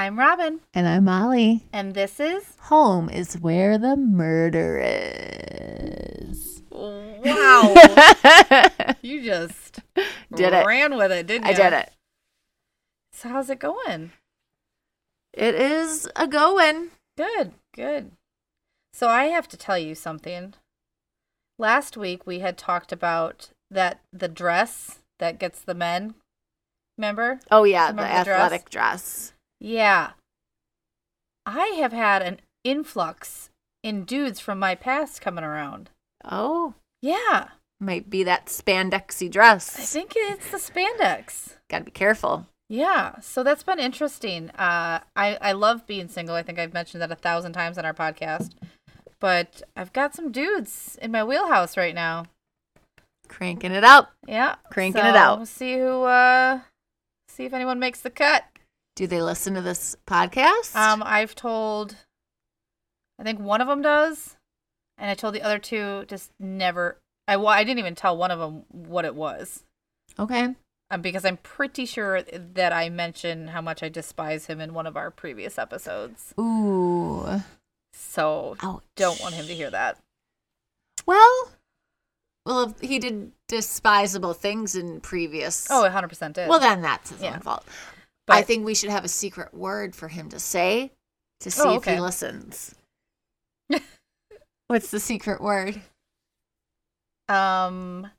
I'm Robin, And I'm Molly. and this is Home is where the murder is. wow. you just Did it. ran with it, didn't you? I did it. So how's it going? It is a going. Good, good. So I have to tell you something. Last week we had talked about that the dress that gets the men. Remember? Oh yeah, the Remember the dress? athletic dress. Yeah. I have had an influx in dudes from my past coming around. Oh, Yeah. might be that spandexy dress. I think it's the spandex. Gotta be careful. Yeah, so that's been interesting. Uh, I I love being single. I think I've mentioned that a thousand times on our podcast. But I've got some dudes in my wheelhouse right now. Cranking it up. Yeah, Cranking so it out. we'll See who. Uh, see if anyone makes the cut. Do they listen to this podcast? Um, I've told. I think one of them does, and I told the other two just never. I I didn't even tell one of them what it was. okay. Um, because I'm pretty sure that I mentioned how much I despise him in one of our previous episodes. Ooh. So Ouch. don't want him to hear that. Well, well, he did despisable things in previous. Oh, 100% did. well, then that's his Yeah. own fault. But- I think we should have a secret word for him to say to see Oh, if he listens. What's the secret word? um,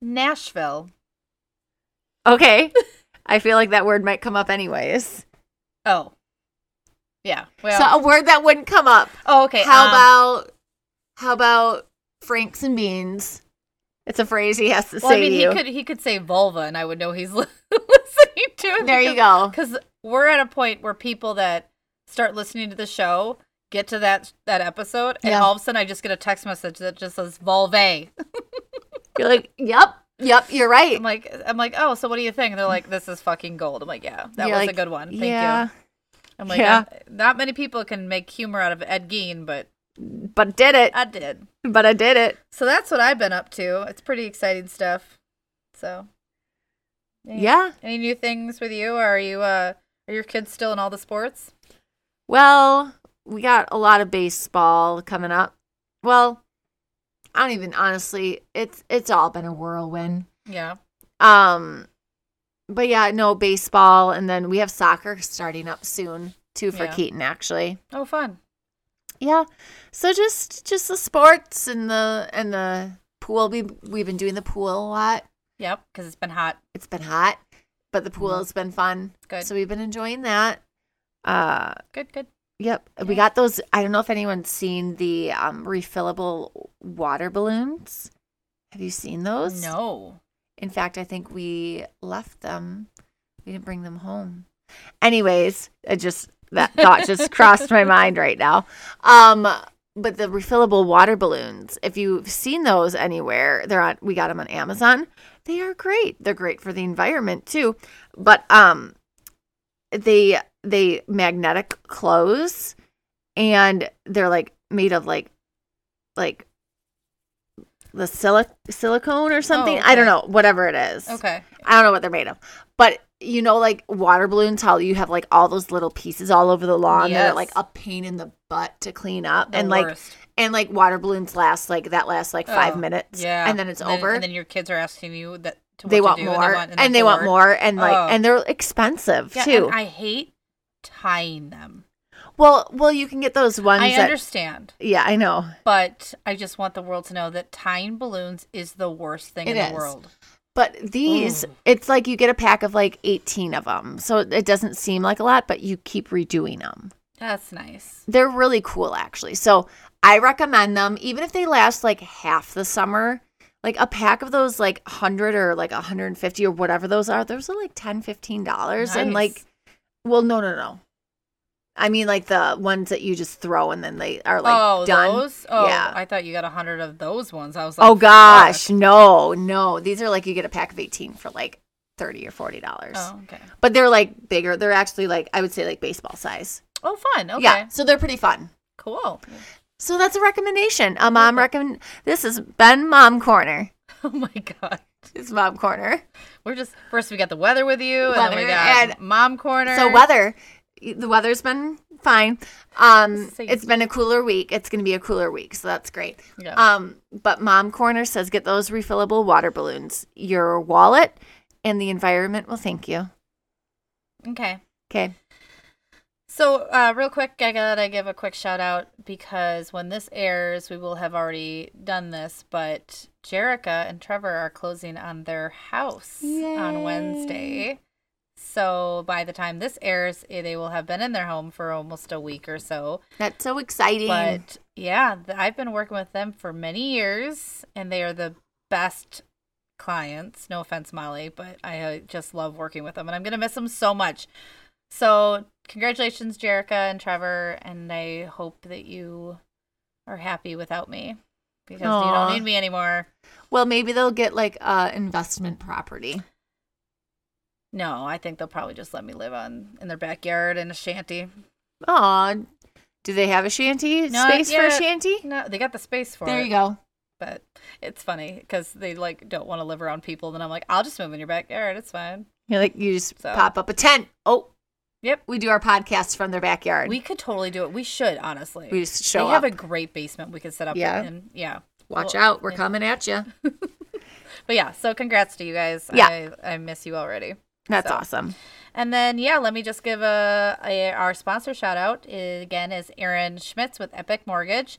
Nashville. Okay. I feel like that word might come up anyways. Oh, yeah. Well, so a word that wouldn't come up. oh, okay. How um, about how about Franks and beans? It's a phrase he has to Well, say I mean, to he could he could say vulva, and I would know he's li- listening to. There you go. Because we're at a point where people that start listening to the show get to that that episode, and Yeah. all of a sudden I just get a text message that just says Volve. You're like, yep, yep, you're right. I'm like, I'm like, oh, so what do you think? And they're like, this is fucking gold. I'm like, yeah, that You're was a good one. Thank yeah, you. I'm like, Yeah. Not many people can make humor out of Ed Gein, but but did it. I did. But I did it. So that's what I've been up to. It's pretty exciting stuff. So, any- Yeah. Any new things with you? Are you uh are your kids still in all the sports? Well, we got a lot of baseball coming up. Well, I don't even honestly. It's it's all been a whirlwind. Yeah. Um, but yeah, no baseball, and then we have soccer starting up soon too for Yeah. Keaton. Actually, Oh, fun. yeah. So just just the sports and the and the pool. We we've been doing the pool a lot. Yep, because it's been hot. It's been hot, but the pool has been fun. Good. So we've been enjoying that. Uh, Good, good. Yep. We got those. I don't know if anyone's seen the um, refillable water balloons. Have you seen those? No. In fact, I think we left them. We didn't bring them home. Anyways, it just that thought just crossed my mind right now. Um, but the refillable water balloons, if you've seen those anywhere, they're on. We got them on Amazon. They are great. They're great for the environment too. But um, they they magnetic close, and they're like made of like like the silic silicone or something. I don't Oh, know, whatever it is. Okay. I don't know what they're made of. But you know, like water balloons, how you have like all those little pieces all over the lawn that are like a pain in the butt to clean up. The and like and like water balloons last like that lasts like five Oh, minutes. Yeah. And then it's over. And then your kids are asking you that to they want do, more. and they want, and they're want more. And like Oh. and they're expensive Yeah, too. and I hate tying them. well well you can get those ones I that understand, Yeah, I know. but I just want the world to know that tying balloons is the worst thing It in is. the world. But these, Ooh. it's like you get a pack of like 18 of them. So it doesn't seem like a lot, but you keep redoing them. That's nice. They're really cool, actually. So I recommend them, even if they last like half the summer. Like a pack of those, like 100 or like 150 or whatever those are, those are like 10 $15. And like, well, no, no, no. I mean, like the ones that you just throw and then they are like oh, done. those? Oh, Yeah. I thought you got a hundred of those ones. I was oh, like, Oh gosh, fuck. no, no. These are like you get a pack of 18 for like 30 or 40 dollars. Oh, okay. But they're like bigger. They're actually like I would say like baseball size. Oh, fun. Okay. Yeah, so they're pretty fun. Cool. So that's a recommendation. A mom recommend. This has been Mom Corner. Oh my god. It's Mom Corner. We're just first we got the weather with you, and then we got and- mom corner. So weather, the weather's been fine. Um, it's been a cooler week. It's going to be a cooler week, so that's great. Yeah. Um, but Mom Corner says get those refillable water balloons. Your wallet and the environment will thank you. okay. Okay. So, uh, real quick, I gotta give a quick shout out because when this airs, we will have already done this. But Jerica and Trevor are closing on their house on Wednesday. So, by the time this airs, eh, they will have been in their home for almost a week or so. That's so exciting. But yeah, I've been working with them for many years, and they are the best clients. No offense, Molly, but I uh, just love working with them, and I'm gonna miss them so much. So, congratulations, Jerica and Trevor, and I hope that you are happy without me because you don't need me anymore. well, maybe they'll get like uh investment property. No, I think they'll probably just let me live on in their backyard in a shanty. Aw. Do they have a shanty? Not Space for a shanty? No, they got the space for There it. There you go. but it's funny because they like don't want to live around people. Then I'm like, I'll just move in your backyard. It's fine. You're like you just So- pop up a tent. Oh, Yep. we do our podcast from their backyard. We could totally do it. We should honestly. We just show they have a great basement we could set up. Yeah. in. yeah. Watch Well, out, we're yeah. coming at you. But yeah, so congrats to you guys. Yeah. I, I miss you already. That's So- awesome. And then yeah, let me just give a, a our sponsor shout out Uh, again is Aaron Schmitz with Epic Mortgage.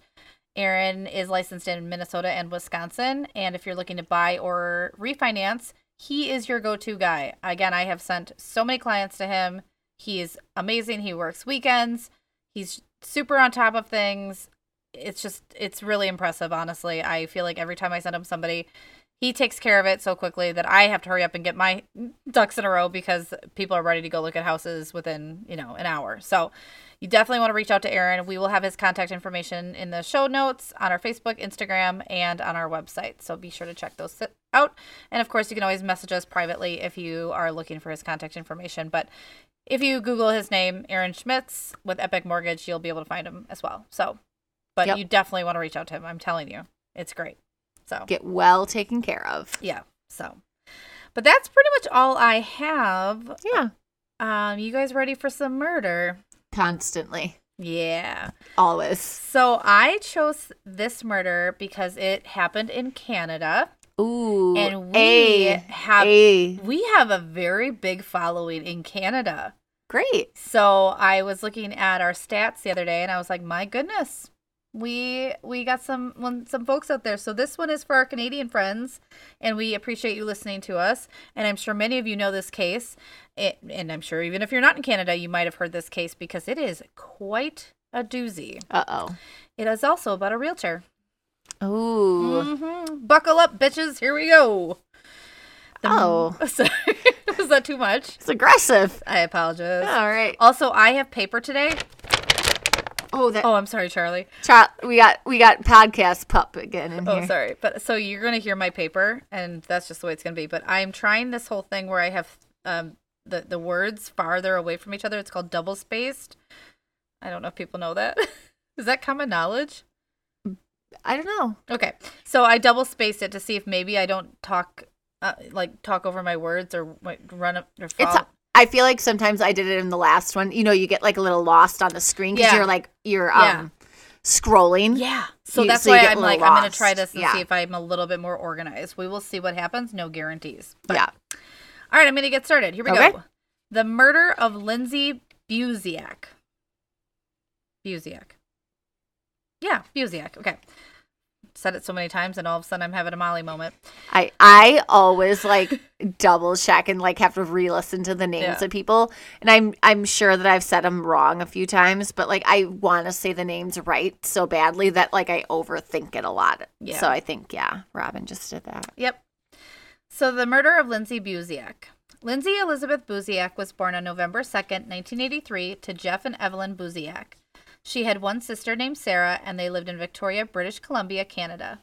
Aaron is licensed in Minnesota and Wisconsin, and if you're looking to buy or refinance, he is your go-to guy. Again, I have sent so many clients to him. He is amazing. He works weekends. He's super on top of things. It's just it's really impressive, honestly. I feel like every time I send him somebody, he takes care of it so quickly that I have to hurry up and get my ducks in a row because people are ready to go look at houses within, you know, an hour. So you definitely want to reach out to Aaron. We will have his contact information in the show notes on our Facebook, Instagram, and on our website. So be sure to check those out. And of course, you can always message us privately if you are looking for his contact information. But if you Google his name, Aaron Schmitz with Epic Mortgage, you'll be able to find him as well. So, but Yep. you definitely want to reach out to him. I'm telling you, it's great. So, Get well taken care of. yeah. So, but that's pretty much all I have. Yeah. Um, you guys ready for some murder? Constantly. Yeah. Always. So I chose this murder because it happened in Canada, Ooh. and we a, have a. we have a very big following in Canada. Great. So I was looking at our stats the other day, and I was like, "My goodness, we we got some one, some folks out there." So this one is for our Canadian friends, and we appreciate you listening to us. And I'm sure many of you know this case, it, and I'm sure even if you're not in Canada, you might have heard this case because it is quite a doozy. Uh oh. It is also about a realtor. Ooh. Mhm. Buckle up, bitches. Here we go. The- Oh. sorry. was that too much? It's aggressive. I apologize. All right. Also, I have paper today. Oh, that. Oh, I'm sorry, Charlie. Cha- we got we got podcast pup again in Oh, here. sorry. But so you're going to hear my paper, and that's just the way it's going to be. But I'm trying this whole thing where I have um, the, the words farther away from each other. It's called double spaced. I don't know if people know that. Is that common knowledge? I don't know. Okay. So I double spaced it to see if maybe I don't talk, uh, like, talk over my words or run up or fall. It's. I feel like sometimes I did it in the last one. You know, you get like a little lost on the screen because Yeah. you're like you're Yeah. um scrolling. Yeah. So You- that's so why I'm like, little I'm going to try this and Yeah. see if I'm a little bit more organized. We will see what happens. No guarantees. But, Yeah. All right, I'm going to get started. Here we Okay. go. The murder of Lindsay Buziak. Buziak. Yeah, Buziak. Okay. Said it so many times, and all of a sudden I'm having a Molly moment. I I always like double check and like have to re-listen to the names Yeah. of people, and I'm I'm sure that I've said them wrong a few times, but like I want to say the names right so badly that like I overthink it a lot. Yeah. So I think yeah, Robin just did that. Yep. So the murder of Lindsay Buziak. Lindsay Elizabeth Buziak was born on November 2nd, 1983, to Jeff and Evelyn Buziak. She had one sister named Sarah, and they lived in Victoria, British Columbia, Canada.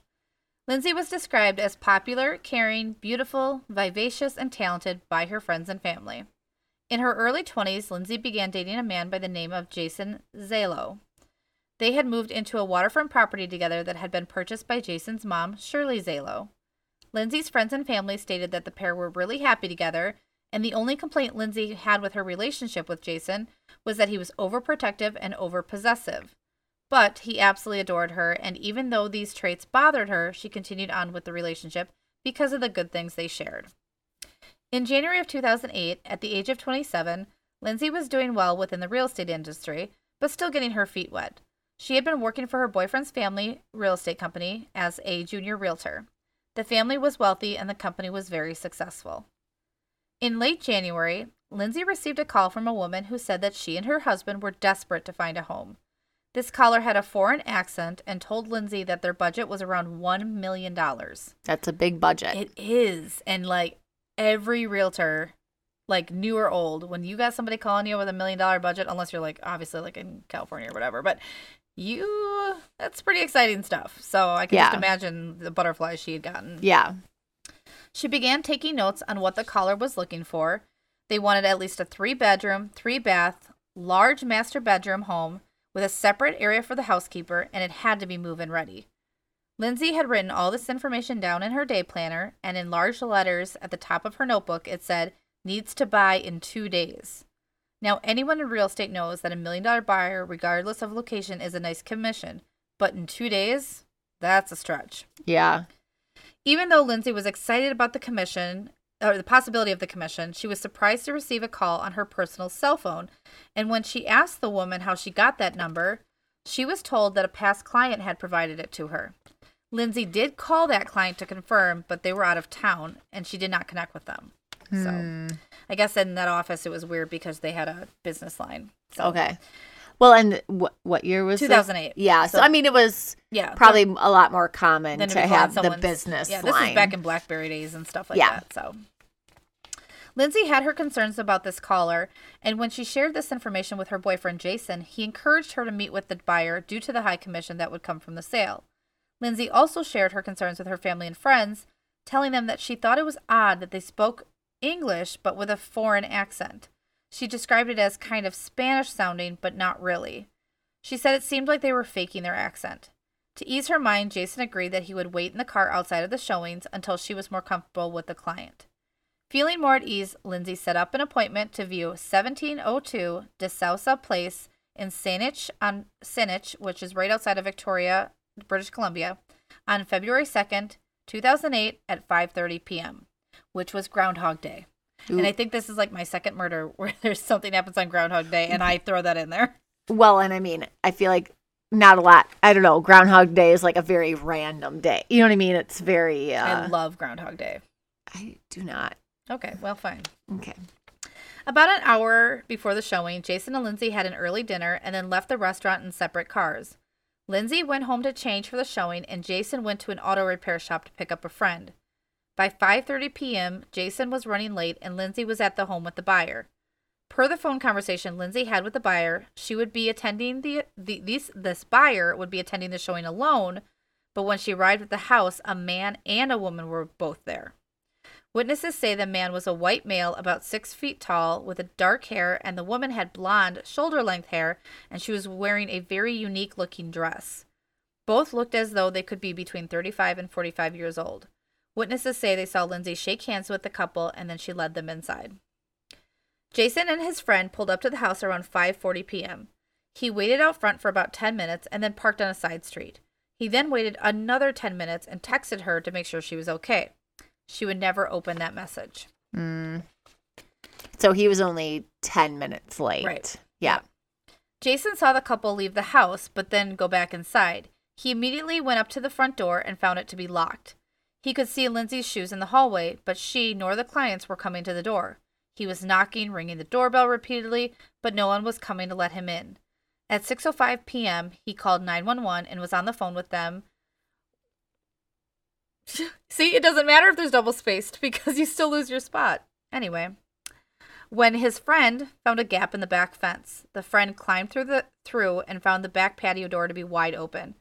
Lindsay was described as popular, caring, beautiful, vivacious, and talented by her friends and family. In her early 20s, Lindsay began dating a man by the name of Jason Zailo. They had moved into a waterfront property together that had been purchased by Jason's mom, Shirley Zailo. Lindsay's friends and family stated that the pair were really happy together, and the only complaint Lindsay had with her relationship with Jason was that he was overprotective and overpossessive. But he absolutely adored her, and even though these traits bothered her, she continued on with the relationship because of the good things they shared. In January of 2008, at the age of 27, Lindsay was doing well within the real estate industry, but still getting her feet wet. She had been working for her boyfriend's family real estate company as a junior realtor. The family was wealthy and the company was very successful. In late January, Lindsay received a call from a woman who said that she and her husband were desperate to find a home. This caller had a foreign accent and told Lindsay that their budget was around $1 million. That's a big budget. It is. And like every realtor, like new or old, when you got somebody calling you with a million dollar budget, unless you're like obviously like in California or whatever, but you, that's pretty exciting stuff. So I can Yeah. just imagine the butterflies she had gotten. yeah. She began taking notes on what the caller was looking for. They wanted at least a three bedroom, three bath, large master bedroom home with a separate area for the housekeeper, and it had to be move in ready. Lindsay had written all this information down in her day planner, and in large letters at the top of her notebook, it said, needs to buy in two days. Now, anyone in real estate knows that a million dollar buyer, regardless of location, is a nice commission, but in two days, that's a stretch. Yeah. Even though Lindsay was excited about the commission or the possibility of the commission, she was surprised to receive a call on her personal cell phone. And when she asked the woman how she got that number, she was told that a past client had provided it to her. Lindsay did call that client to confirm, but they were out of town and she did not connect with them. So hmm. I guess in that office it was weird because they had a business line. So Okay. Well, and what what year was this? 2008. Yeah. So, So- I mean, it was yeah, probably a lot more common to have the someone's- business Yeah, this line. was back in BlackBerry days and stuff like Yeah. that. So, Lindsay had her concerns about this caller, and when she shared this information with her boyfriend Jason, he encouraged her to meet with the buyer due to the high commission that would come from the sale. Lindsay also shared her concerns with her family and friends, telling them that she thought it was odd that they spoke English but with a foreign accent. She described it as kind of Spanish sounding, but not really. She said it seemed like they were faking their accent. To ease her mind, Jason agreed that he would wait in the car outside of the showings until she was more comfortable with the client. Feeling more at ease, Lindsay set up an appointment to view 1702 De Sousa Place in Saanich, on Saanich, which is right outside of Victoria, British Columbia, on February 2nd, 2008 at 5:30 p.m., which was Groundhog Day. And I think this is like my second murder where there's something happens on Groundhog Day and I throw that in there. well, and I mean, I feel like not a lot. I don't know. Groundhog Day is like a very random day. You know what I mean? It's very. I Uh, love Groundhog Day. I do not. Okay, well, fine. Okay. About an hour before the showing, Jason and Lindsay had an early dinner and then left the restaurant in separate cars. Lindsay went home to change for the showing and Jason went to an auto repair shop to pick up a friend. By 5:30 p.m., Jason was running late and Lindsay was at the home with the buyer. Per the phone conversation Lindsay had with the buyer, she would be attending the, the these this buyer would be attending the showing alone, but when she arrived at the house, a man and a woman were both there. Witnesses say the man was a white male about six feet tall with dark hair, and the woman had blonde, shoulder length hair, and she was wearing a very unique looking dress. Both looked as though they could be between 35 and 45 years old. Witnesses say they saw Lindsay shake hands with the couple and then she led them inside. Jason and his friend pulled up to the house around 5:40 p.m. He waited out front for about 10 minutes and then parked on a side street. He then waited another 10 minutes and texted her to make sure she was okay. She would never open that message. Mm. So he was only 10 minutes late. Right. Yeah. Jason saw the couple leave the house, but then go back inside. He immediately went up to the front door and found it to be locked. He could see Lindsay's shoes in the hallway, but she nor the clients were coming to the door. He was knocking, ringing the doorbell repeatedly, but no one was coming to let him in. At 6:05 p.m., he called 911 and was on the phone with them. See, it doesn't matter if there's double spaced because you still lose your spot. Anyway, when his friend found a gap in the back fence, the friend climbed through the through and found the back patio door to be wide open.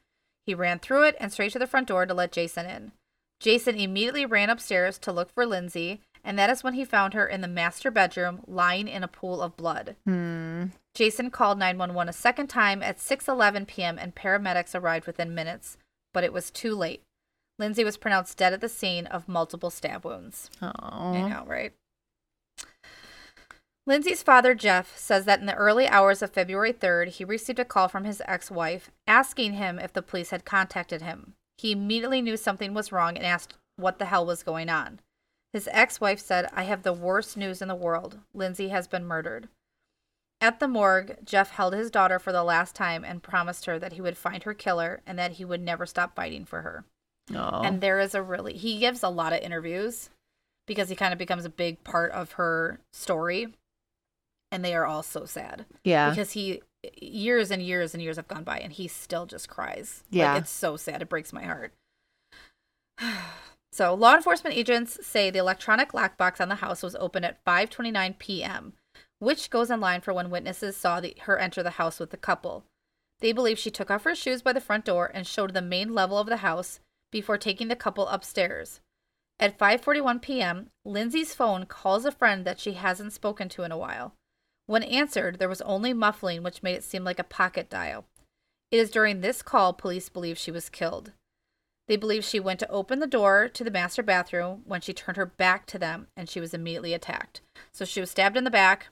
He ran through it and straight to the front door to let Jason in. Jason immediately ran upstairs to look for Lindsay, and that is when he found her in the master bedroom lying in a pool of blood. Hmm. Jason called 911 a second time at 6:11 p.m. and paramedics arrived within minutes, but it was too late. Lindsay was pronounced dead at the scene of multiple stab wounds. Oh. I know, right? Lindsay's father, Jeff, says that in the early hours of February 3rd, he received a call from his ex wife asking him if the police had contacted him. He immediately knew something was wrong and asked what the hell was going on. His ex wife said, I have the worst news in the world. Lindsay has been murdered. At the morgue, Jeff held his daughter for the last time and promised her that he would find her killer and that he would never stop fighting for her. Oh. And there is a really, he gives a lot of interviews because he kind of becomes a big part of her story. And they are all so sad yeah. because he, years and years and years have gone by and he still just cries. Yeah. Like, it's so sad. It breaks my heart. So, law enforcement agents say the electronic lockbox on the house was open at 5:29 p.m., which goes in line for when witnesses saw the, her enter the house with the couple. They believe she took off her shoes by the front door and showed the main level of the house before taking the couple upstairs. At 5:41 p.m., Lindsay's phone calls a friend that she hasn't spoken to in a while. When answered, there was only muffling, which made it seem like a pocket dial. It is during this call police believe she was killed. They believe she went to open the door to the master bathroom when she turned her back to them and she was immediately attacked. So she was stabbed in the back,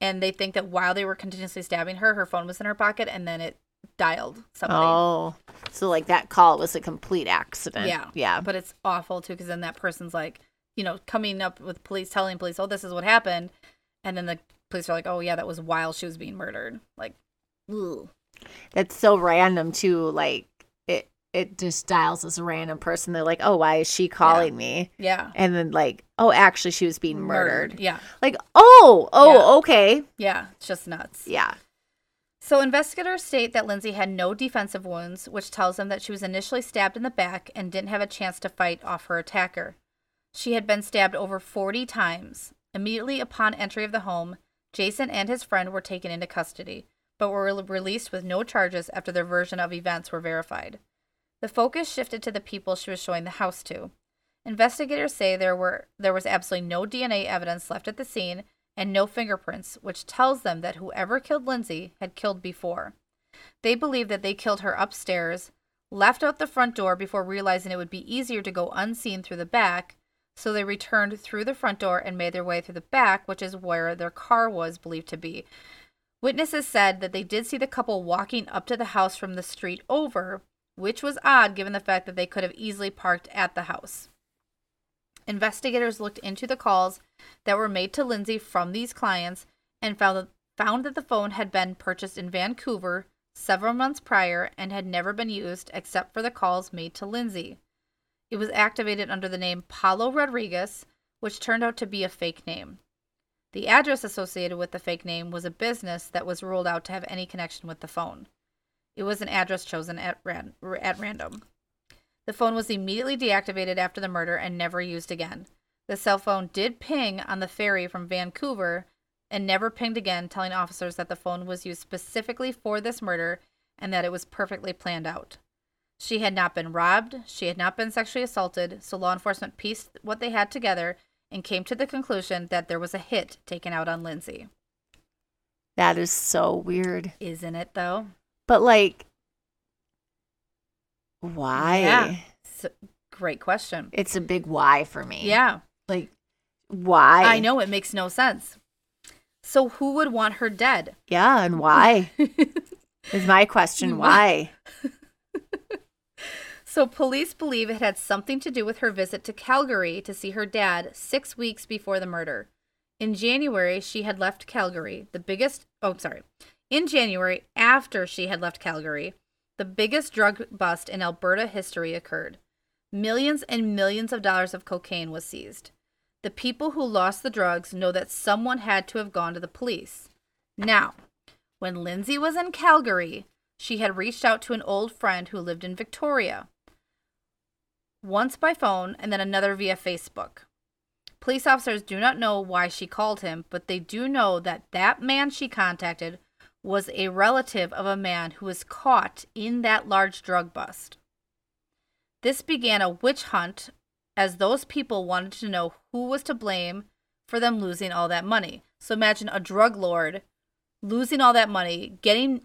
and they think that while they were continuously stabbing her, her phone was in her pocket and then it dialed something. Oh. So like that call was a complete accident. Yeah. Yeah. But it's awful too because then that person's like, you know, coming up with police, telling police, oh, this is what happened. And then the police are like, oh, yeah, that was while she was being murdered. Like, ugh. That's so random too. Like it it just dials this random person. They're like, oh, why is she calling me? yeah. And then like, oh, actually, she was being murdered. Yeah. Like, oh, oh, Yeah. okay, Yeah. It's just nuts. yeah, So investigators state that Lindsay had no defensive wounds, which tells them that she was initially stabbed in the back and didn't have a chance to fight off her attacker. She had been stabbed over 40 times. Immediately upon entry of the home, Jason and his friend were taken into custody, but were released with no charges after their version of events were verified. The focus shifted to the people she was showing the house to. Investigators say there were there was absolutely no DNA evidence left at the scene and no fingerprints, which tells them that whoever killed Lindsay had killed before. They believe that they killed her upstairs, left out the front door before realizing it would be easier to go unseen through the back, so they returned through the front door and made their way through the back, which is where their car was believed to be. Witnesses said that they did see the couple walking up to the house from the street over, which was odd given the fact that they could have easily parked at the house. Investigators looked into the calls that were made to Lindsay from these clients and found that, found that the phone had been purchased in Vancouver several months prior and had never been used except for the calls made to Lindsay. It was activated under the name Paulo Rodriguez, which turned out to be a fake name. The address associated with the fake name was a business that was ruled out to have any connection with the phone. It was an address chosen at, ran- at random. The phone was immediately deactivated after the murder and never used again. The cell phone did ping on the ferry from Vancouver and never pinged again, telling officers that the phone was used specifically for this murder and that it was perfectly planned out. She had not been robbed, she had not been sexually assaulted, so law enforcement pieced what they had together and came to the conclusion that there was a hit taken out on Lindsay. that is so weird. Isn't it, though? But like, why? Yeah. So, great question. It's a big why for me. Yeah. like why? I know it makes no sense. So who would want her dead? Yeah, and why is my question. Why? So police believe it had something to do with her visit to Calgary to see her dad 6 weeks before the murder. In January, she had left Calgary, the biggest Oh, sorry. In January, after she had left Calgary, the biggest drug bust in Alberta history occurred. Millions and millions of dollars of cocaine was seized. The people who lost the drugs know that someone had to have gone to the police. Now, when Lindsay was in Calgary, she had reached out to an old friend who lived in Victoria. Once by phone and then another via Facebook. Police officers do not know why she called him, but they do know that that man she contacted was a relative of a man who was caught in that large drug bust. This began a witch hunt as those people wanted to know who was to blame for them losing all that money. So imagine a drug lord losing all that money, getting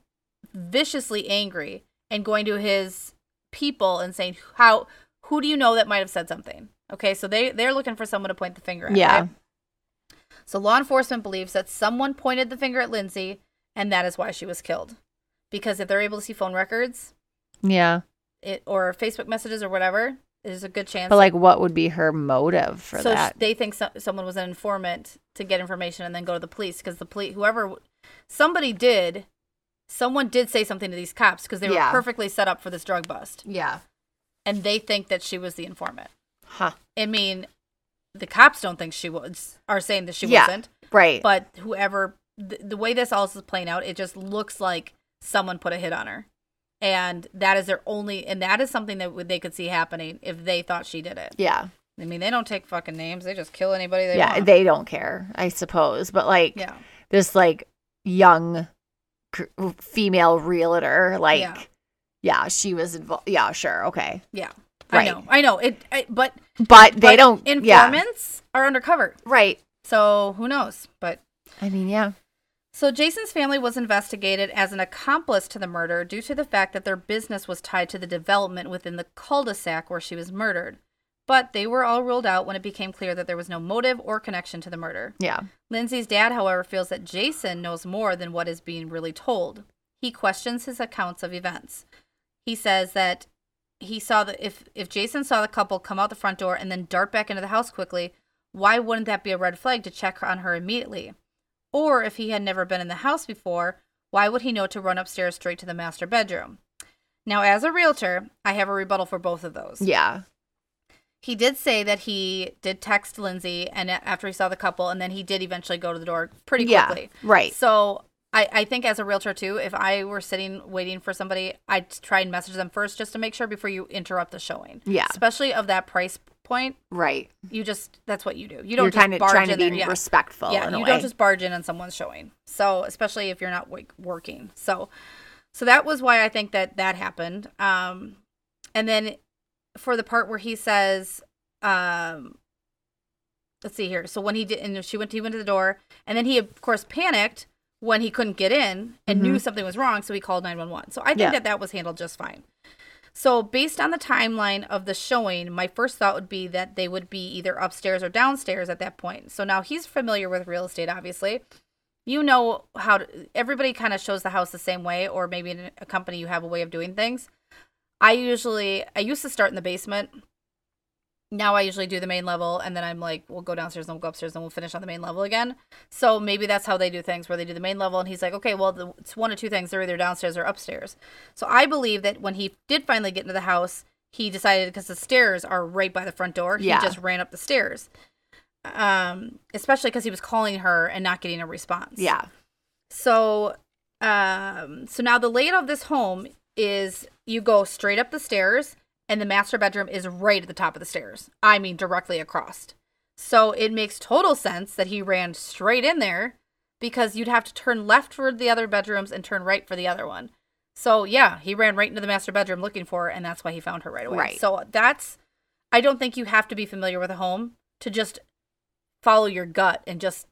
viciously angry, and going to his people and saying, "How? Who do you know that might have said something?" Okay, so they they're looking for someone to point the finger at. Yeah. right? So law enforcement believes that someone pointed the finger at Lindsay and that is why she was killed. Because if they're able to see phone records Yeah. it, or Facebook messages or whatever, there's a good chance. But like what would be her motive for so that? they think so- someone was an informant to get information and then go to the police because the police, whoever, somebody did, someone did say something to these cops because they were Yeah. perfectly set up for this drug bust, yeah. and they think that she was the informant. Huh. I mean, the cops don't think she was, are saying that she Yeah. wasn't, Right. but whoever, the, the way this all is playing out, it just looks like someone put a hit on her. And that is their only, and that is something that they could see happening if they thought she did it. yeah. I mean, they don't take fucking names; they just kill anybody they yeah. want. They don't care, I suppose. But like yeah, this like young female realtor, like Yeah. yeah, she was involved. Yeah, sure. Okay. yeah. Right. I know, I know. It, I, but But they but don't yeah. Informants are undercover, Right. so who knows? But I mean, yeah. So Jason's family was investigated as an accomplice to the murder due to the fact that their business was tied to the development within the cul-de-sac where she was murdered. But they were all ruled out when it became clear that there was no motive or connection to the murder. Yeah. Lindsay's dad, however, feels that Jason knows more than what is being really told. He questions his accounts of events. He says that he saw that if if Jason saw the couple come out the front door and then dart back into the house quickly, why wouldn't that be a red flag to check on her immediately? Or if he had never been in the house before, why would he know to run upstairs straight to the master bedroom? Now, as a realtor, I have a rebuttal for both of those. Yeah. He did say that he did text Lindsay and after he saw the couple, and then he did eventually go to the door pretty quickly. Yeah. Right. So I, I think as a realtor too, if I were sitting waiting for somebody, I'd try and message them first just to make sure before you interrupt the showing. Yeah. Especially of that price point, Right. you just that's what you do. You don't You're kind of barge trying to in be there. Respectful. Yeah, you don't just barge in on someone's showing. So especially if you're not like working. So, so that was why I think that that happened. Um, and then for the part where he says, um, let's see here. So when he did, and she went, he went to the door, and then he of course panicked when he couldn't get in and knew something was wrong, so he called nine one one. So I think Yeah. that that was handled just fine. So, based on the timeline of the showing, my first thought would be that they would be either upstairs or downstairs at that point. So now he's familiar with real estate, obviously. You know how to, everybody kind of shows the house the same way, or maybe in a company you have a way of doing things. I usually, I used to start in the basement. Now I usually do the main level, and then I'm like, we'll go downstairs and we'll go upstairs and we'll finish on the main level again. So maybe that's how they do things, where they do the main level, and he's like, okay, well, the, it's one of two things: they're either downstairs or upstairs. So I believe that when he did finally get into the house, he decided because the stairs are right by the front door, Yeah. he just ran up the stairs. Um, especially because he was calling her and not getting a response. Yeah. So, um, so now the layout of this home is you go straight up the stairs, and the master bedroom is right at the top of the stairs. I mean, directly across. So it makes total sense that he ran straight in there because you'd have to turn left for the other bedrooms and turn right for the other one. So yeah, he ran right into the master bedroom looking for her, and that's why he found her right away. Right. So that's, I don't think you have to be familiar with a home to just follow your gut and just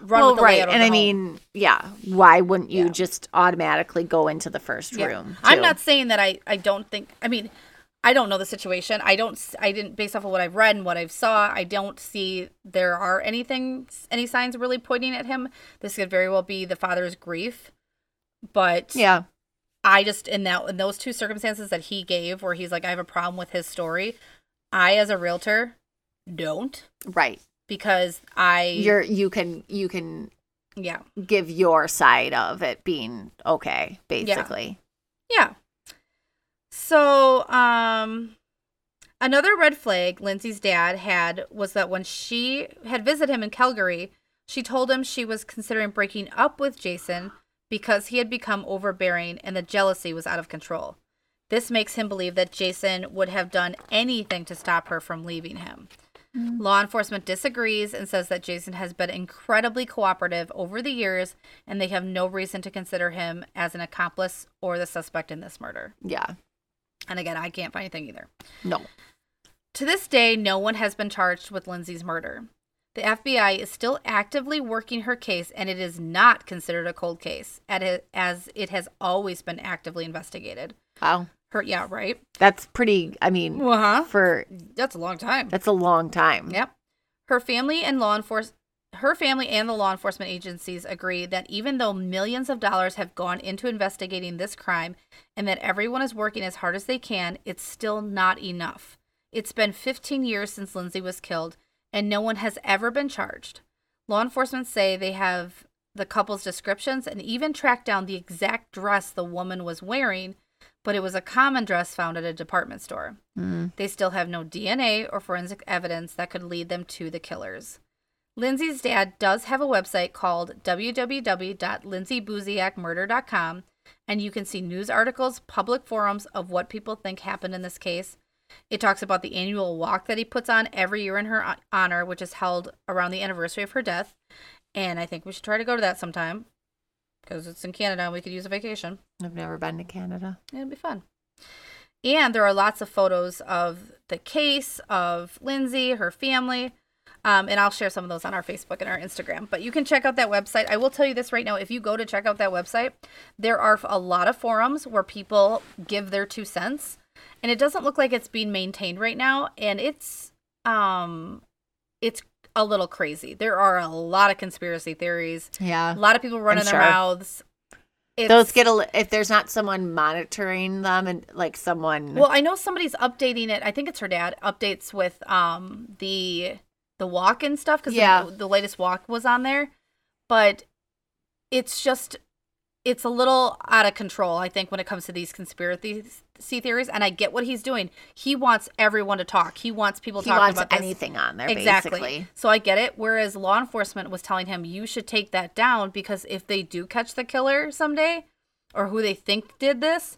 run well, with the right. And I home. mean, yeah. Why wouldn't you Yeah. just automatically go into the first Yeah. room? I'm not saying that I I don't think I mean I don't know the situation. I don't I didn't based off of what I've read and what I've saw, I don't see there are anything any signs really pointing at him. This could very well be the father's grief. But Yeah. I just in that in those two circumstances that he gave where he's like I have a problem with his story, I as a realtor don't Right. because I You're you can you can yeah. give your side of it being okay, basically. Yeah. So, um, another red flag Lindsay's dad had was that when she had visited him in Calgary, she told him she was considering breaking up with Jason because he had become overbearing and the jealousy was out of control. This makes him believe that Jason would have done anything to stop her from leaving him. Law enforcement disagrees and says that Jason has been incredibly cooperative over the years and they have no reason to consider him as an accomplice or the suspect in this murder. Yeah. And again, I can't find anything either. No. To this day, no one has been charged with Lindsay's murder. The FBI is still actively working her case and it is not considered a cold case as it has always been actively investigated. Wow. Her yeah, right? That's pretty I mean Uh-huh. for That's a long time. that's a long time. Yep. Her family and law enforcement her family and the law enforcement agencies agree that even though millions of dollars have gone into investigating this crime and that everyone is working as hard as they can, it's still not enough. It's been 15 years since Lindsay was killed, and no one has ever been charged. Law enforcement say they have the couple's descriptions and even tracked down the exact dress the woman was wearing, but it was a common dress found at a department store. Mm. They still have no DNA or forensic evidence that could lead them to the killers. Lindsay's dad does have a website called www.lindsaybuziakmurder.com, and you can see news articles, public forums of what people think happened in this case. It talks about the annual walk that he puts on every year in her honor, which is held around the anniversary of her death. And I think we should try to go to that sometime because it's in Canada and we could use a vacation. I've never been to Canada. It'd be fun. And there are lots of photos of the case, of Lindsay, her family. Um, and I'll share some of those on our Facebook and our Instagram. But you can check out that website. I will tell you this right now if you go to check out that website, there are a lot of forums where people give their two cents. And it doesn't look like it's being maintained right now. And it's um it's a little crazy. There are a lot of conspiracy theories. Yeah. A lot of people running I'm their sure. mouths. It's, Those get a if there's not someone monitoring them and like someone Well, I know somebody's updating it. I think it's her dad updates with um the the walk and stuff because Yeah. the, the latest walk was on there, but it's just it's a little out of control. I think when it comes to these conspiracy theories, and I get what he's doing. He wants everyone to talk. He wants people he talking wants about this. anything on there Exactly. basically. So I get it. Whereas law enforcement was telling him you should take that down because if they do catch the killer someday, or who they think did this,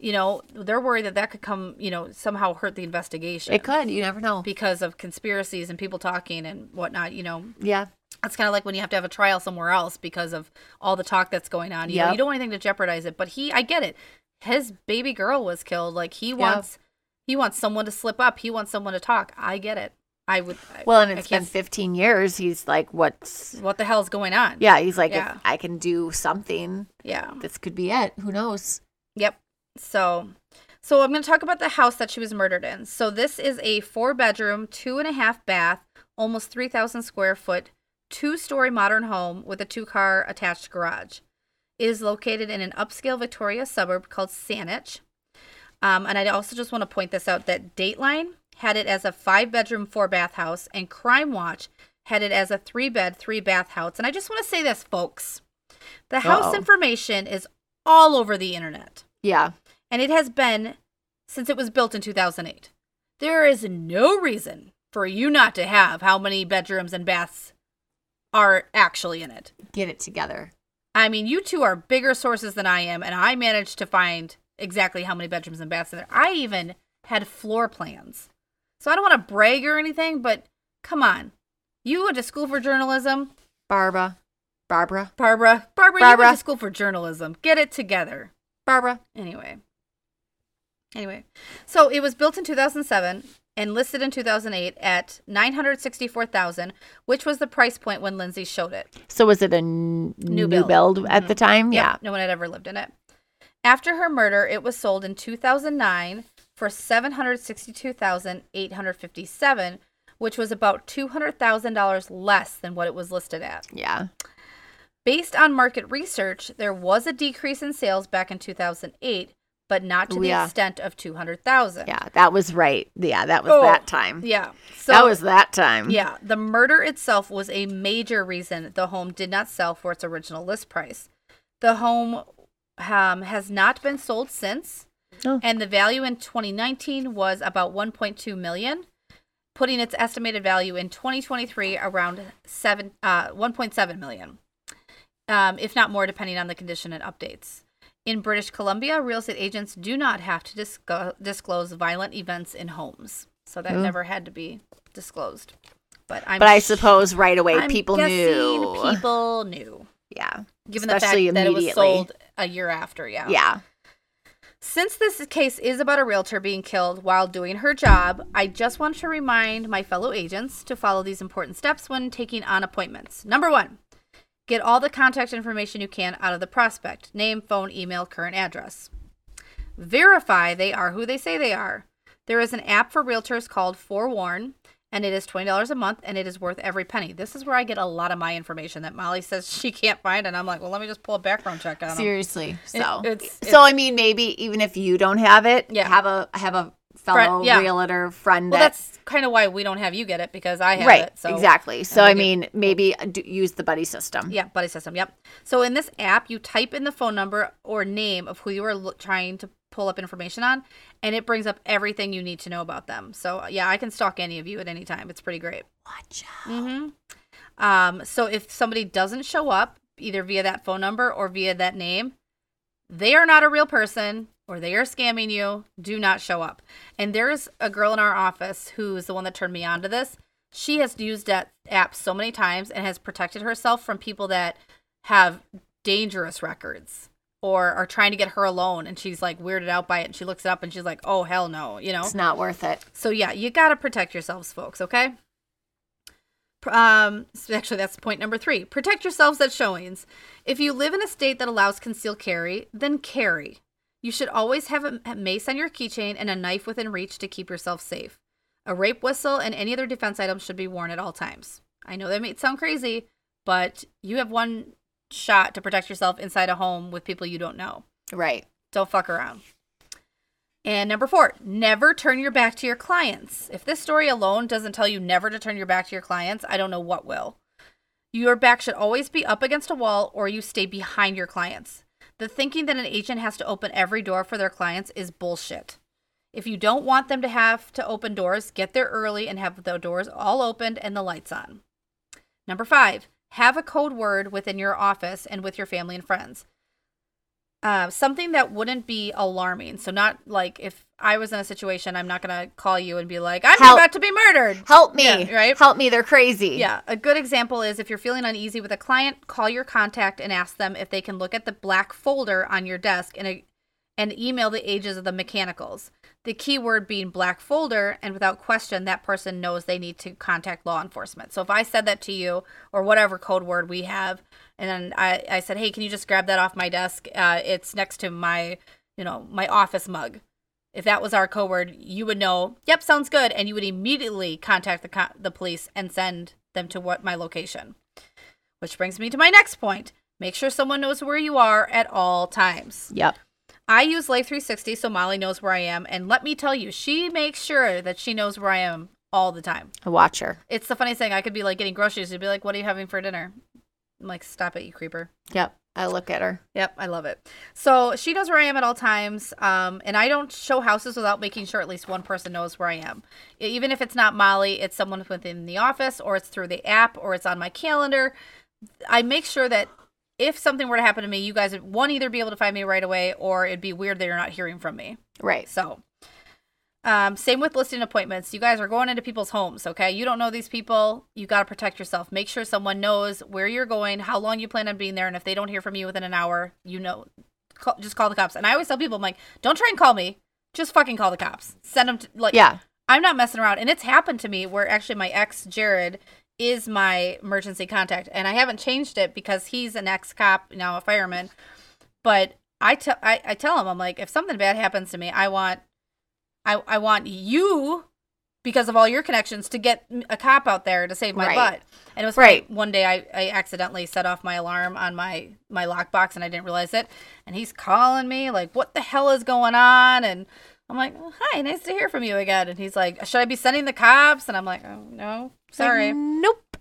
you know, they're worried that that could come, you know, somehow hurt the investigation. It could, you never know. because of conspiracies and people talking and whatnot. You know, Yeah. it's kind of like when you have to have a trial somewhere else because of all the talk that's going on. You know, you don't want anything to jeopardize it. But he, I get it. His baby girl was killed. Like he wants, he wants someone to slip up. He wants someone to talk. I get it. I would. Well, and it's been 15 years. He's like, what's What the hell's going on? Yeah, he's like, Yeah. if I can do something, Yeah. this could be it. Who knows? Yep. So, so I'm going to talk about the house that she was murdered in. So this is a four bedroom, two and a half bath, almost 3,000 square foot, two story modern home with a two car attached garage. It is located in an upscale Victoria suburb called Saanich. Um, and I also just want to point this out that Dateline had it as a five bedroom, four bath house, and Crime Watch had it as a three bed, three bath house. And I just want to say this, folks the house Uh-oh. information is all over the internet Yeah. And it has been since it was built in 2008. There is no reason for you not to have how many bedrooms and baths are actually in it. Get it together. I mean, you two are bigger sources than I am, and I managed to find exactly how many bedrooms and baths in there. I even had floor plans. So I don't want to brag or anything, but come on. You went to school for journalism. Barbara. Barbara. Barbara, Barbara, Barbara. you went to school for journalism. Get it together. Barbara. Anyway. Anyway. So it was built in 2007 and listed in 2008 at 964,000, which was the price point when Lindsay showed it. So was it a n- new, build. build, at mm-hmm. the time? Yep, Yeah. No one had ever lived in it. After her murder, it was sold in 2009 for 762,857, which was about $200,000 less than what it was listed at. Yeah. Based on market research, there was a decrease in sales back in 2008, but not to the yeah. extent of 200,000. Yeah. That was right. Yeah. That was Oh, that time. Yeah. So that was that time. Yeah, the murder itself was a major reason the home did not sell for its original list price. The home um, has not been sold since, Oh. and the value in 2019 was about 1.2 million, putting its estimated value in 2023 around seven uh, 1.7 million, um, if not more, depending on the condition and updates. In British Columbia, real estate agents do not have to disco- disclose violent events in homes, so that never had to be disclosed. But I'm But I suppose right away I'm people knew. People knew, yeah. given Especially the fact that it was immediately. sold a year after. Yeah. Yeah. Since this case is about a realtor being killed while doing her job, I just want to remind my fellow agents to follow these important steps when taking on appointments. Number one, get all the contact information you can out of the prospect name, phone, email, current address. Verify they are who they say they are. There is an app for realtors called Forewarn, and it is $20 a month and it is worth every penny. This is where I get a lot of my information that Molly says she can't find and I'm like, "Well, let me just pull a background check on them." Seriously. So, it's- so I mean, maybe even if you don't have it, Yeah. have a have a fellow yeah. realtor friend Well, that that's kind of why we don't have you get it because I have right it. So exactly. So I do- mean, maybe do, use the buddy system. Yeah, buddy system. Yep. So in this app, you type in the phone number or name of who you are lo- trying to pull up information on, and it brings up everything you need to know about them. So yeah, I can stalk any of you at any time. It's pretty great. Watch out. hmm Um, so if somebody doesn't show up either via that phone number or via that name, they are not a real person or they are scamming you. Do not show up. And there's a girl in our office who is the one that turned me on to this. She has used that app so many times and has protected herself from people that have dangerous records or are trying to get her alone and she's like weirded out by it and she looks it up and she's like oh hell no you know It's not worth it. so yeah, you got to protect yourselves, folks. Okay. Um, so actually, that's point number three. Protect yourselves at showings. If you live in a state that allows concealed carry, then carry. You should always have a mace on your keychain and a knife within reach to keep yourself safe. A rape whistle and any other defense items should be worn at all times. I know that may sound crazy, but you have one shot to protect yourself inside a home with people you don't know. Right. Don't fuck around. And number four, never turn your back to your clients. If this story alone doesn't tell you never to turn your back to your clients, I don't know what will. Your back should always be up against a wall or you stay behind your clients. The thinking that an agent has to open every door for their clients is bullshit. If you don't want them to have to open doors, get there early and have the doors all opened and the lights on. Number five, have a code word within your office and with your family and friends. Uh, something that wouldn't be alarming. So, not like if I was in a situation, I'm not going to call you and be like, I'm Help. about to be murdered. Help me. Yeah, right? Help me. They're crazy. Yeah, a good example is if you're feeling uneasy with a client, call your contact and ask them if they can look at the black folder on your desk and, and email the ages of the mechanicals. The keyword being black folder, and without question, that person knows they need to contact law enforcement. So if I said that to you, or whatever code word we have, and then I, I said, hey, can you just grab that off my desk? Uh, it's next to my, you know, my office mug. If that was our code word, you would know, yep, sounds good. And you would immediately contact the, co- the police and send them to what my location. Which brings me to my next point. Make sure someone knows where you are at all times. Yep. I use Life 360 so Molly knows where I am. And let me tell you, she makes sure that she knows where I am all the time. I watch her. It's the funniest thing. I could be like getting groceries. She'd be like, What are you having for dinner? I'm like, Stop it, you creeper. Yep. I look at her. Yep, I love it. So she knows where I am at all times, um, and I don't show houses without making sure at least one person knows where I am. Even if it's not Molly, it's someone within the office, or it's through the app, or it's on my calendar. I make sure that if something were to happen to me, you guys would one either be able to find me right away, or it'd be weird that you're not hearing from me. Right. So, um, same with listing appointments. You guys are going into people's homes, okay? You don't know these people. You got to protect yourself. Make sure someone knows where you're going, how long you plan on being there, and if they don't hear from you within an hour, you know, call, just call the cops. And I always tell people, I'm like, don't try and call me. Just fucking call the cops. Send them to, like, Yeah. I'm not messing around. And it's happened to me where actually my ex, Jared, is my emergency contact. And I haven't changed it because he's an ex cop, now a fireman. But I tell I, I tell him, I'm like, if something bad happens to me, I want I, I want you because of all your connections to get a cop out there to save my Right. butt. And it was Right. funny, one day I, I accidentally set off my alarm on my my lockbox and I didn't realize it. And he's calling me like, "What the hell is going on?" And I'm like, oh, "Hi, nice to hear from you again." And he's like, "Should I be sending the cops?" And I'm like, "Oh no, sorry." Nope.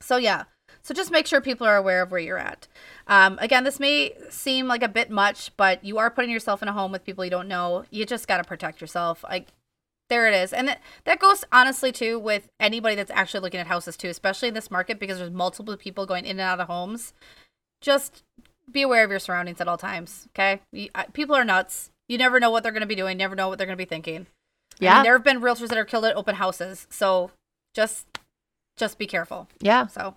So yeah. So just make sure people are aware of where you're at. Um, again, this may seem like a bit much, but you are putting yourself in a home with people you don't know. You just got to protect yourself. Like there it is, and that that goes honestly too with anybody that's actually looking at houses too, especially in this market because there's multiple people going in and out of homes. Just be aware of your surroundings at all times. Okay, you, I, people are nuts. You never know what they're going to be doing. Never know what they're going to be thinking. I Yeah. mean, there have been realtors that are killed at open houses. So just just be careful. yeah. So,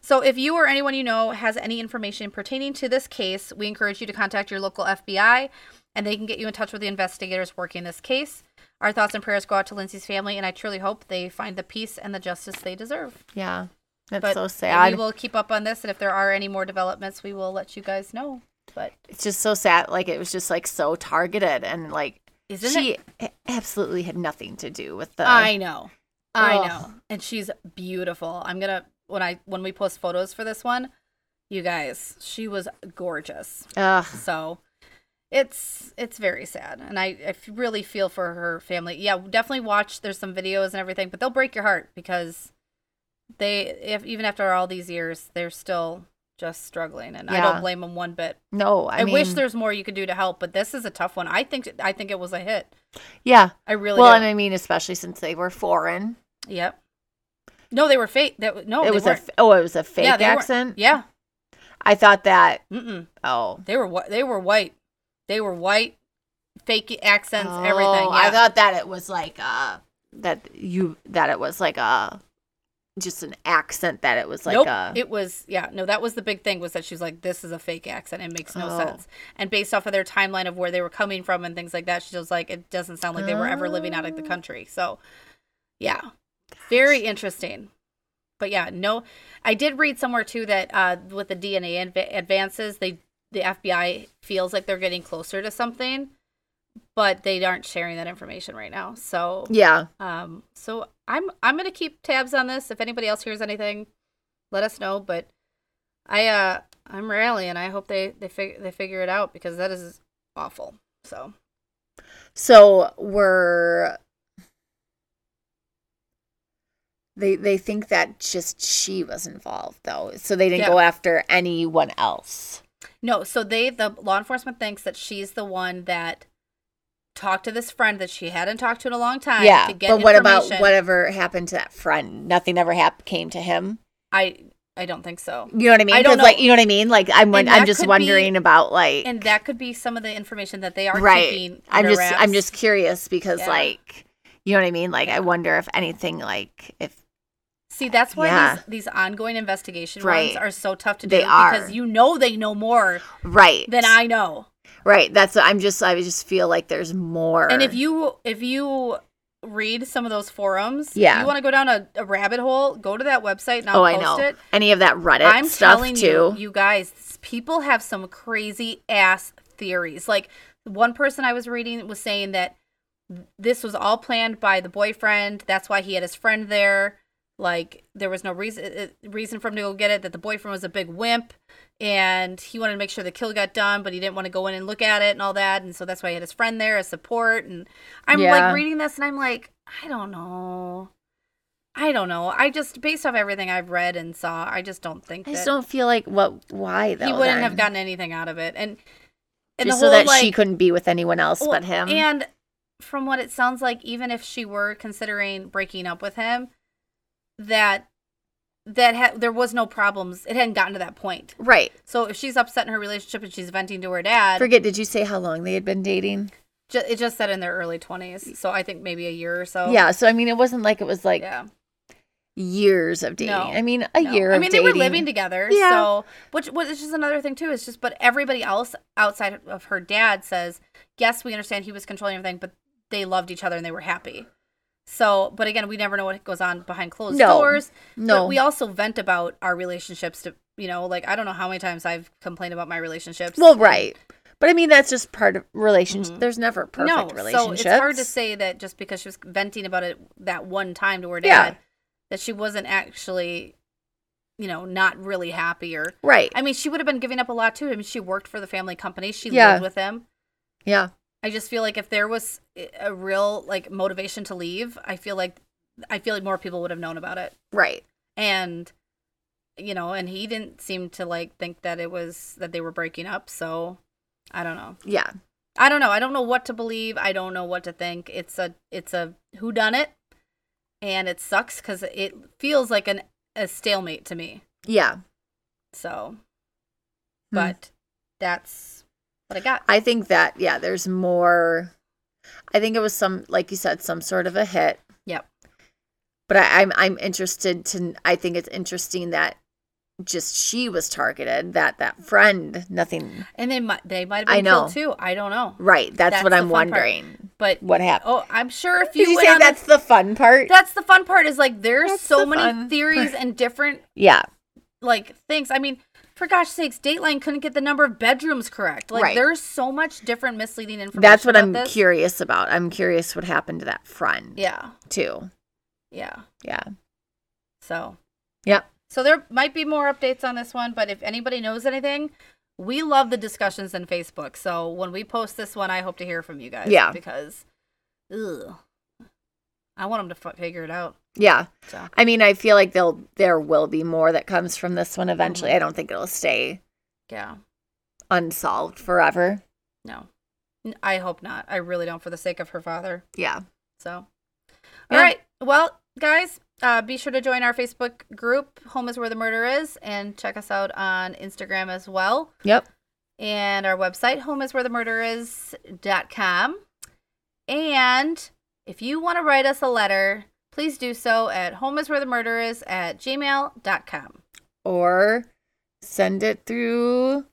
so if you or anyone you know has any information pertaining to this case, we encourage you to contact your local FBI, and they can get you in touch with the investigators working this case. Our thoughts and prayers go out to Lindsay's family, and I truly hope they find the peace and the justice they deserve. Yeah. That's But so sad. We will keep up on this, and if there are any more developments, we will let you guys know. But It's just so sad. Like it was just like so targeted and like isn't she it? absolutely had nothing to do with the I know. I Ugh. know. And she's beautiful. I'm gonna when I when we post photos for this one, you guys, she was gorgeous. Ugh. So it's it's very sad. And I, I really feel for her family. Yeah, definitely watch there's some videos and everything, but they'll break your heart because they if even after all these years, they're still just struggling and I don't blame them one bit. No, I, I, mean, wish there's more you could do to help, but this is a tough one. I think I think it was a hit. Yeah. I really Well, do. and I mean, especially since they were foreign. Yep. No, they were fake. That no, it was a weren't. f- oh, it was a fake yeah, weren't- accent. Yeah. I thought that. Mm-mm. Oh, They were they were white. They were white, fake accents, Oh, everything. I thought that it was like uh that you that it was like a just an accent that it was like nope. a It was yeah. No, that was the big thing was that she's like, this is a fake accent. It makes no Oh. sense. And based off of their timeline of where they were coming from and things like that, she was like, it doesn't sound like they were ever living out of the Oh. country. So, yeah, very interesting. But yeah, no, I did read somewhere too that uh, with the DNA adv- advances, they the FBI feels like they're getting closer to something, but they aren't sharing that information right now. So yeah. um, so I'm I'm gonna keep tabs on this. If anybody else hears anything, let us know. But I uh I'm rallying. I hope they they fig- they figure it out because that is awful. So So we're they they think that just she was involved though, so they didn't Yeah. go after anyone else. no, so they the law enforcement thinks that she's the one that talked to this friend that she hadn't talked to in a long time. yeah, to get but what about whatever happened to that friend? Nothing ever hap- came to him. I I don't think so. You know what I mean? I don't 'Cause, like know. you know what I mean. Like I'm I'm just could be- wondering about like And that could be some of the information that they are right. keeping. I'm just wraps. I'm just curious because Yeah. like you know what I mean. Like I wonder if anything like if See, that's why Yeah. these, these ongoing investigation Right. runs are so tough to do They are. because you know they know more right than I know. right. That's I'm just I just feel like there's more. And if you if you read some of those forums, Yeah. you want to go down a, a rabbit hole, go to that website and I'll oh I know it. any of that Reddit I'm stuff telling too. you, you guys, people have some crazy ass theories. Like one person I was reading was saying that this was all planned by the boyfriend. That's why he had his friend there. Like there was no reason reason for him to go get it. That the boyfriend was a big wimp, and he wanted to make sure the kill got done, but he didn't want to go in and look at it and all that. And so that's why he had his friend there as support. And I'm Yeah. like reading this, and I'm like, I don't know. I don't know. I just based off everything I've read and saw, I just don't think I just don't feel like what why though. he wouldn't then? have gotten anything out of it. And and just the so whole that like she couldn't be with anyone else well, but him. And from what it sounds like, even if she were considering breaking up with him, that that ha- there was no problems. It hadn't gotten to that point. right. So if she's upset in her relationship and she's venting to her dad, Forget. Did you say how long they had been dating? ju- it just said in their early twenties. So I think maybe a year or so. Yeah. So I mean, it wasn't like it was like yeah. years of dating. No. I mean, a No. year. I mean, they were living together. Yeah. So, which, is just another thing too. Is just, but everybody else outside of her dad says, yes, we understand he was controlling everything, but they loved each other and they were happy. So, but again, we never know what goes on behind closed No. doors. No. But we also vent about our relationships to, you know, like I don't know how many times I've complained about my relationships. Well, right. But I mean, that's just part of relationship. Mhm. There's never perfect no, relationships. so it's hard to say that just because she was venting about it that one time to her dad, Yeah. that she wasn't actually, you know, not really happy or Right. I mean, she would have been giving up a lot too. I mean, she worked for the family company. She Yeah. lived with him. yeah. I just feel like if there was a real like motivation to leave, I feel like I feel like more people would have known about it. Right. And you know, and he didn't seem to like think that it was that they were breaking up, so I don't know. Yeah. I don't know. I don't know what to believe. I don't know what to think. It's a it's a who done it, and it sucks because it feels like an a stalemate to me. Yeah. So, Hmm. but that's what I got. I think that yeah, there's more. I think it was some, like you said, some sort of a hit. Yep. But I, I'm I'm interested to. I think it's interesting that just she was targeted. That that friend, nothing. And they might they might have been I know. killed too. I don't know. Right. That's, That's what I'm fun part. wondering. But What happened? oh, I'm sure if Did you, you say that's the, the fun part? that's the fun part is like there's That's so the many theories part. and different yeah. like things. I mean, for gosh sakes, Dateline couldn't get the number of bedrooms correct. Like Right. there's so much different misleading information. That's what I'm this. curious about. I'm curious what happened to that friend Yeah. too. Yeah. Yeah. So. Yep. So there might be more updates on this one, but if anybody knows anything, we love the discussions in Facebook. So when we post this one, I hope to hear from you guys. Yeah. Because, ugh, I want them to f- figure it out. Yeah. So I mean, I feel like there'll there will be more that comes from this one eventually. Mhm. I don't think it'll stay yeah, unsolved forever. no, I hope not. I really don't, for the sake of her father. Yeah. So, Yeah. all right. Well, guys, uh, be sure to join our Facebook group, Home is Where the Murder Is, and check us out on Instagram as well. Yep. And our website, homeiswherethemurderis.com. And if you want to write us a letter, please do so at homeiswherethemurderis at gmail.com. Or send it through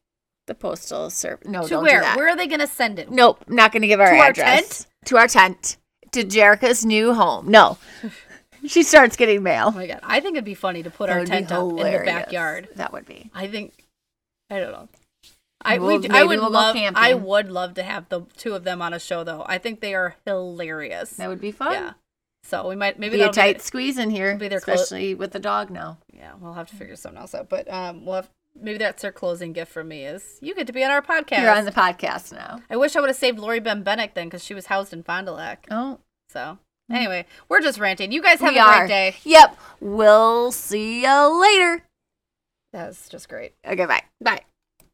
the postal service. No, to where? do. Where are they going to send it? Nope, not going to give our To our address. To our tent. To Jerica's new home. No. she starts getting mail. Oh my God. I think it'd be funny to put That our tent up in the backyard. That would be. I think I don't know. I We'll- we, I would we'll love. I would love to have the two of them on a show though. I think they are hilarious. That would be fun. Yeah. So we might maybe Be a tight squeeze in here, be their clo- especially with the dog now. yeah, we'll have to figure something else out. But um we'll have maybe that's their closing gift from me is you get to be on our podcast. You're on the podcast now. I wish I would have saved Lori Ben Bennett then because she was housed in Fond du Lac. Oh, So anyway, we're just ranting. You guys have we a are. great day. Yep. We'll see you later. That's just great. Okay, bye. Bye.